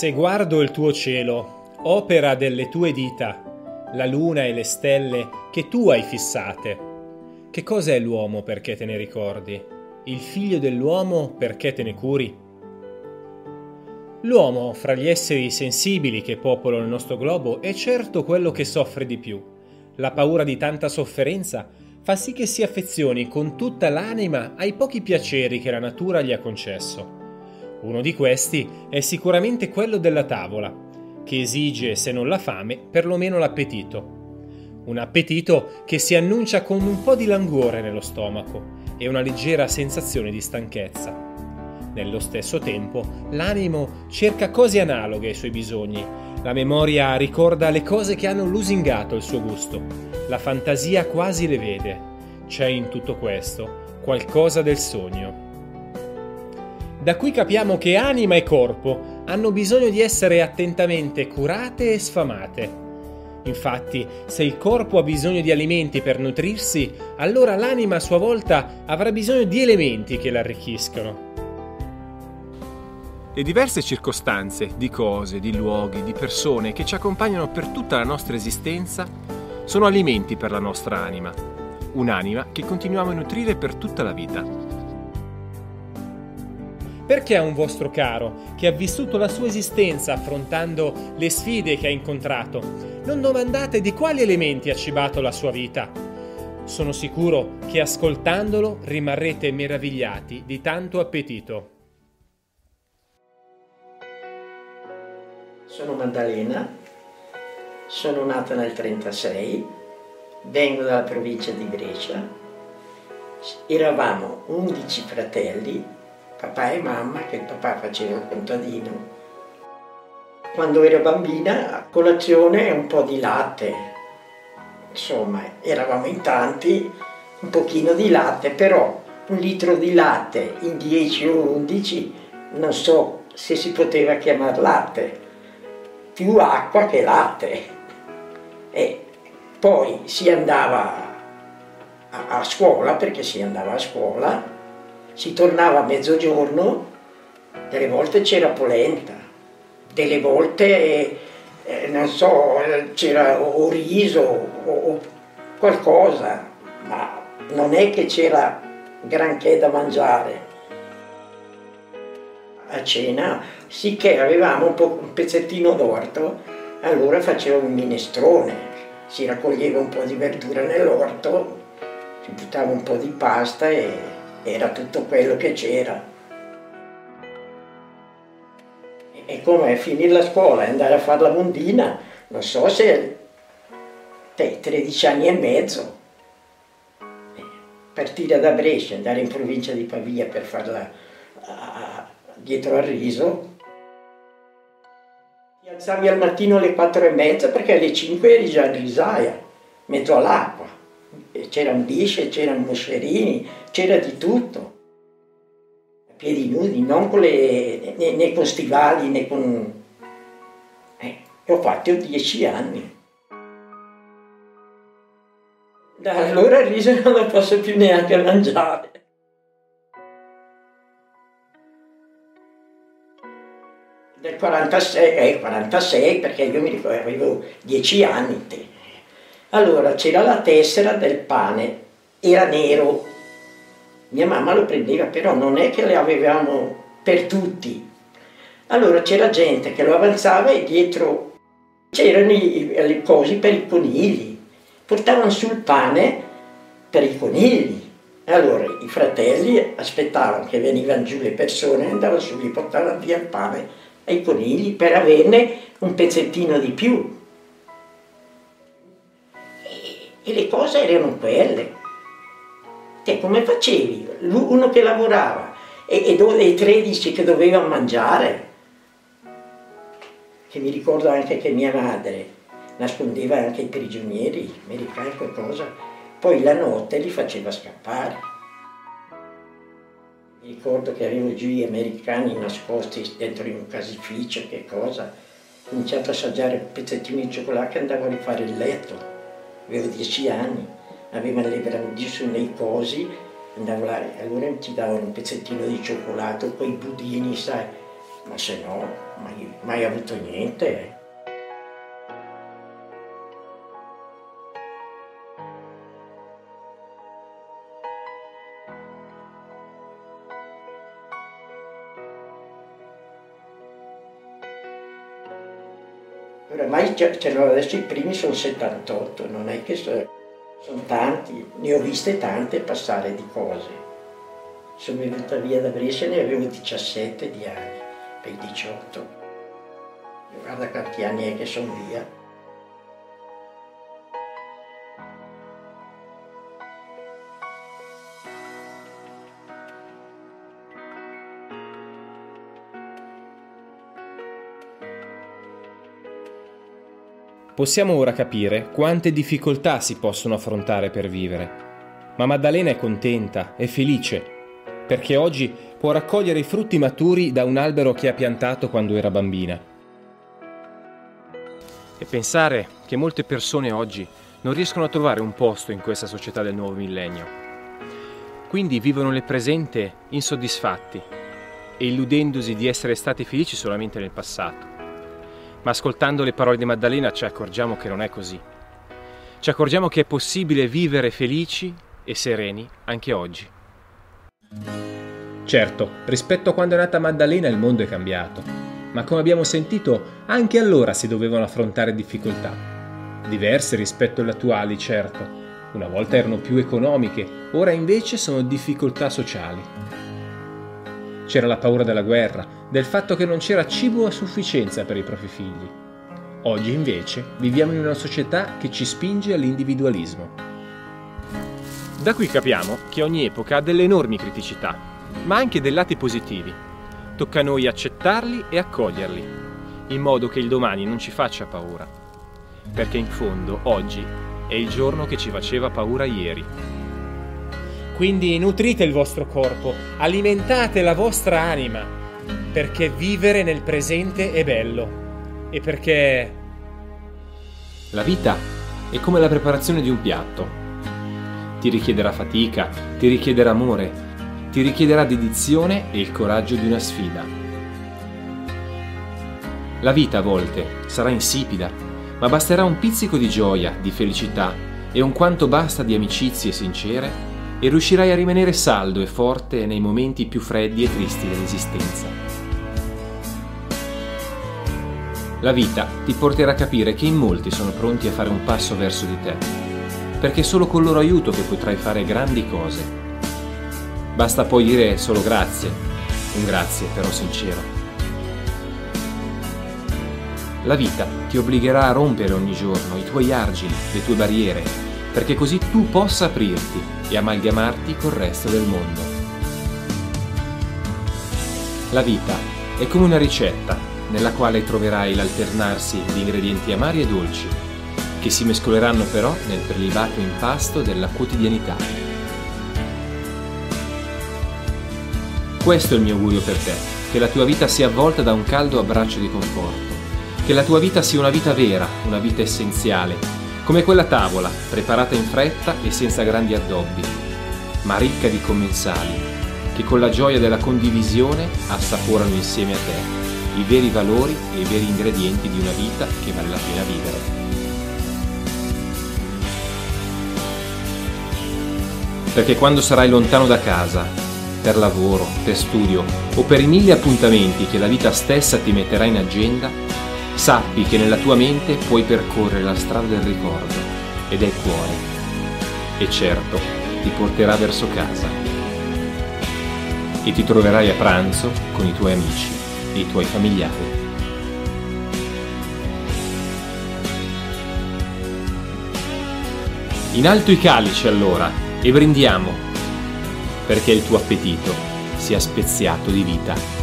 Se guardo il tuo cielo, opera delle tue dita, la luna e le stelle che tu hai fissate, che cosa è l'uomo perché te ne ricordi? Il figlio dell'uomo perché te ne curi? L'uomo, fra gli esseri sensibili che popolano il nostro globo, è certo quello che soffre di più. La paura di tanta sofferenza fa sì che si affezioni con tutta l'anima ai pochi piaceri che la natura gli ha concesso. Uno di questi è sicuramente quello della tavola, che esige, se non la fame, perlomeno l'appetito. Un appetito che si annuncia con un po' di languore nello stomaco e una leggera sensazione di stanchezza. Nello stesso tempo, l'animo cerca cose analoghe ai suoi bisogni. La memoria ricorda le cose che hanno lusingato il suo gusto. La fantasia quasi le vede. C'è in tutto questo qualcosa del sogno. Da qui capiamo che anima e corpo hanno bisogno di essere attentamente curate e sfamate. Infatti, se il corpo ha bisogno di alimenti per nutrirsi, allora l'anima a sua volta avrà bisogno di elementi che l'arricchiscono. Le diverse circostanze, di cose, di luoghi, di persone che ci accompagnano per tutta la nostra esistenza sono alimenti per la nostra anima, un'anima che continuiamo a nutrire per tutta la vita. Perché a un vostro caro, che ha vissuto la sua esistenza affrontando le sfide che ha incontrato, non domandate di quali elementi ha cibato la sua vita? Sono sicuro che ascoltandolo rimarrete meravigliati di tanto appetito. Sono Maddalena, sono nata nel 1936, vengo dalla provincia di Brescia. Eravamo 11 fratelli papà e mamma, che il papà faceva il contadino. Quando ero bambina, a colazione un po' di latte. Insomma, eravamo in tanti, un pochino di latte, però un litro di latte in 10 o 11, non so se si poteva chiamare latte, più acqua che latte. E poi si andava a scuola, perché si andava a scuola, si tornava a mezzogiorno, delle volte c'era polenta, delle volte, eh, non so, c'era o riso o, o qualcosa, ma non è che c'era granché da mangiare. A cena sì che avevamo un, po', un pezzettino d'orto, allora facevamo un minestrone, si raccoglieva un po' di verdura nell'orto, si buttava un po' di pasta e era tutto quello che c'era. E come finire la scuola e andare a fare la mondina, non so se te, 13 anni e mezzo, partire da Brescia, andare in provincia di Pavia per farla a, dietro al riso. Ti alzavi al mattino alle 4 e mezza perché alle 5 eri già in risaia, mezzo all'acqua c'erano bisce, c'erano moscerini, c'era di tutto. A piedi nudi, non con le, né, né con stivali né con... Eh, ho fatto dieci anni. Da allora il riso non lo posso più neanche mangiare. Del 46, eh, 46 perché io mi ricordo avevo dieci anni. Te. Allora c'era la tessera del pane, era nero. Mia mamma lo prendeva, però non è che le avevamo per tutti. Allora c'era gente che lo avanzava e dietro c'erano le cose per i conigli. Portavano sul pane per i conigli. Allora i fratelli aspettavano che venivano giù le persone, andavano su, gli portavano via il pane ai conigli per averne un pezzettino di più. E le cose erano quelle. Te come facevi? Uno che lavorava e, e, e 13 che dovevano mangiare. Che mi ricordo anche che mia madre nascondeva anche i prigionieri americani qualcosa, poi la notte li faceva scappare. Mi ricordo che avevo giù gli americani nascosti dentro in un casificio, che cosa. Ho cominciato a assaggiare un pezzettino di cioccolato e andavo a rifare il letto avevo dieci anni, avevano le grandi su nei cosi, andavo là, allora ci davano un pezzettino di cioccolato, quei budini, sai, ma se no, mai, mai avuto niente. Ce l'ho adesso i primi sono 78, non è che so, sono tanti, ne ho viste tante passare di cose. Sono venuta via da Brescia ne avevo 17 di anni, per 18. Guarda quanti anni è che sono via. Possiamo ora capire quante difficoltà si possono affrontare per vivere. Ma Maddalena è contenta, è felice, perché oggi può raccogliere i frutti maturi da un albero che ha piantato quando era bambina. E pensare che molte persone oggi non riescono a trovare un posto in questa società del nuovo millennio. Quindi vivono nel presente insoddisfatti e illudendosi di essere stati felici solamente nel passato ma ascoltando le parole di Maddalena ci accorgiamo che non è così. Ci accorgiamo che è possibile vivere felici e sereni anche oggi. Certo, rispetto a quando è nata Maddalena il mondo è cambiato, ma come abbiamo sentito, anche allora si dovevano affrontare difficoltà. Diverse rispetto alle attuali, certo. Una volta erano più economiche, ora invece sono difficoltà sociali. C'era la paura della guerra, del fatto che non c'era cibo a sufficienza per i propri figli. Oggi invece viviamo in una società che ci spinge all'individualismo. Da qui capiamo che ogni epoca ha delle enormi criticità, ma anche dei lati positivi. Tocca a noi accettarli e accoglierli, in modo che il domani non ci faccia paura. Perché in fondo oggi è il giorno che ci faceva paura ieri. Quindi nutrite il vostro corpo, alimentate la vostra anima, perché vivere nel presente è bello e perché... La vita è come la preparazione di un piatto. Ti richiederà fatica, ti richiederà amore, ti richiederà dedizione e il coraggio di una sfida. La vita a volte sarà insipida, ma basterà un pizzico di gioia, di felicità e un quanto basta di amicizie sincere e riuscirai a rimanere saldo e forte nei momenti più freddi e tristi dell'esistenza. La vita ti porterà a capire che in molti sono pronti a fare un passo verso di te, perché è solo con loro aiuto che potrai fare grandi cose. Basta poi dire solo grazie, un grazie però sincero. La vita ti obbligherà a rompere ogni giorno i tuoi argini, le tue barriere, perché così tu possa aprirti e amalgamarti col resto del mondo. La vita è come una ricetta nella quale troverai l'alternarsi di ingredienti amari e dolci, che si mescoleranno però nel prelibato impasto della quotidianità. Questo è il mio augurio per te, che la tua vita sia avvolta da un caldo abbraccio di conforto, che la tua vita sia una vita vera, una vita essenziale, come quella tavola, preparata in fretta e senza grandi addobbi, ma ricca di commensali, che con la gioia della condivisione assaporano insieme a te i veri valori e i veri ingredienti di una vita che vale la pena vivere. Perché quando sarai lontano da casa, per lavoro, per studio o per i mille appuntamenti che la vita stessa ti metterà in agenda, sappi che nella tua mente puoi percorrere la strada del ricordo ed è il cuore e certo ti porterà verso casa e ti troverai a pranzo con i tuoi amici e i tuoi familiari. In alto i calici allora e brindiamo perché il tuo appetito sia speziato di vita.